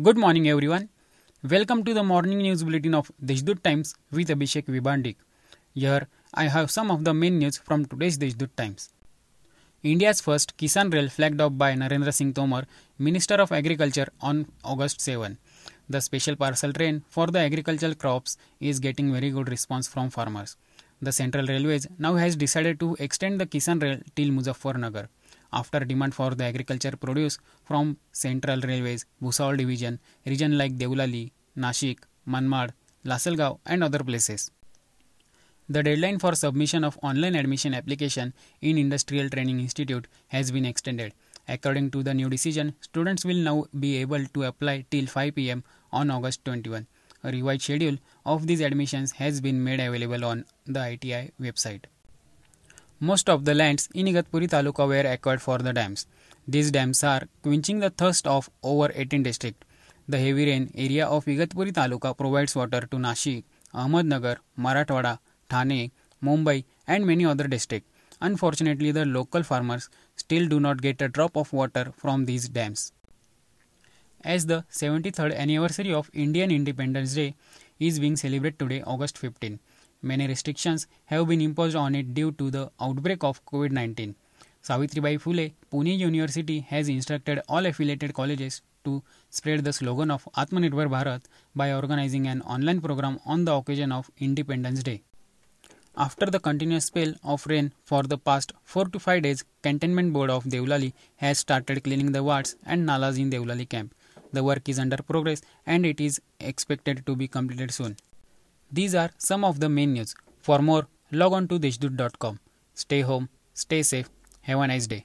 Good morning, everyone. Welcome to the morning news bulletin of Deshdoot Times with Abhishek Vibandik. Here, I have some of the main news from today's Deshdoot Times. India's first Kisan Rail flagged off by Narendra Singh Tomar, Minister of Agriculture, on August 7. The special parcel train for the agricultural crops is getting very good response from farmers. The Central Railways now has decided to extend the Kisan Rail till Muzaffarnagar after demand for the agriculture produce from Central Railways, Bhusawal Division, region like Deolali, Nashik, Manmad, Lasalgaon and other places. The deadline for submission of online admission application in Industrial Training Institute has been extended. According to the new decision, students will now be able to apply till 5 pm on August 21. A revised schedule of these admissions has been made available on the ITI website. Most of the lands in Igatpuri Taluka were acquired for the dams. These dams are quenching the thirst of over 18 districts. The heavy rain area of Igatpuri Taluka provides water to Nashik, Ahmednagar, Marathwada, Thane, Mumbai, and many other districts. Unfortunately, the local farmers still do not get a drop of water from these dams. As the 73rd anniversary of Indian Independence Day is being celebrated today, August 15, many restrictions have been imposed on it due to the outbreak of COVID 19. Savitribai Phule, Pune University has instructed all affiliated colleges to spread the slogan of Atmanirbhar Bharat by organizing an online program on the occasion of Independence Day. After the continuous spell of rain for the past 4 to 5 days, Cantonment Board of Deolali has started cleaning the wards and nalas in Deolali camp. The work is under progress and it is expected to be completed soon. These are some of the main news. For more, log on to deshdoot.com. Stay home, stay safe, have a nice day.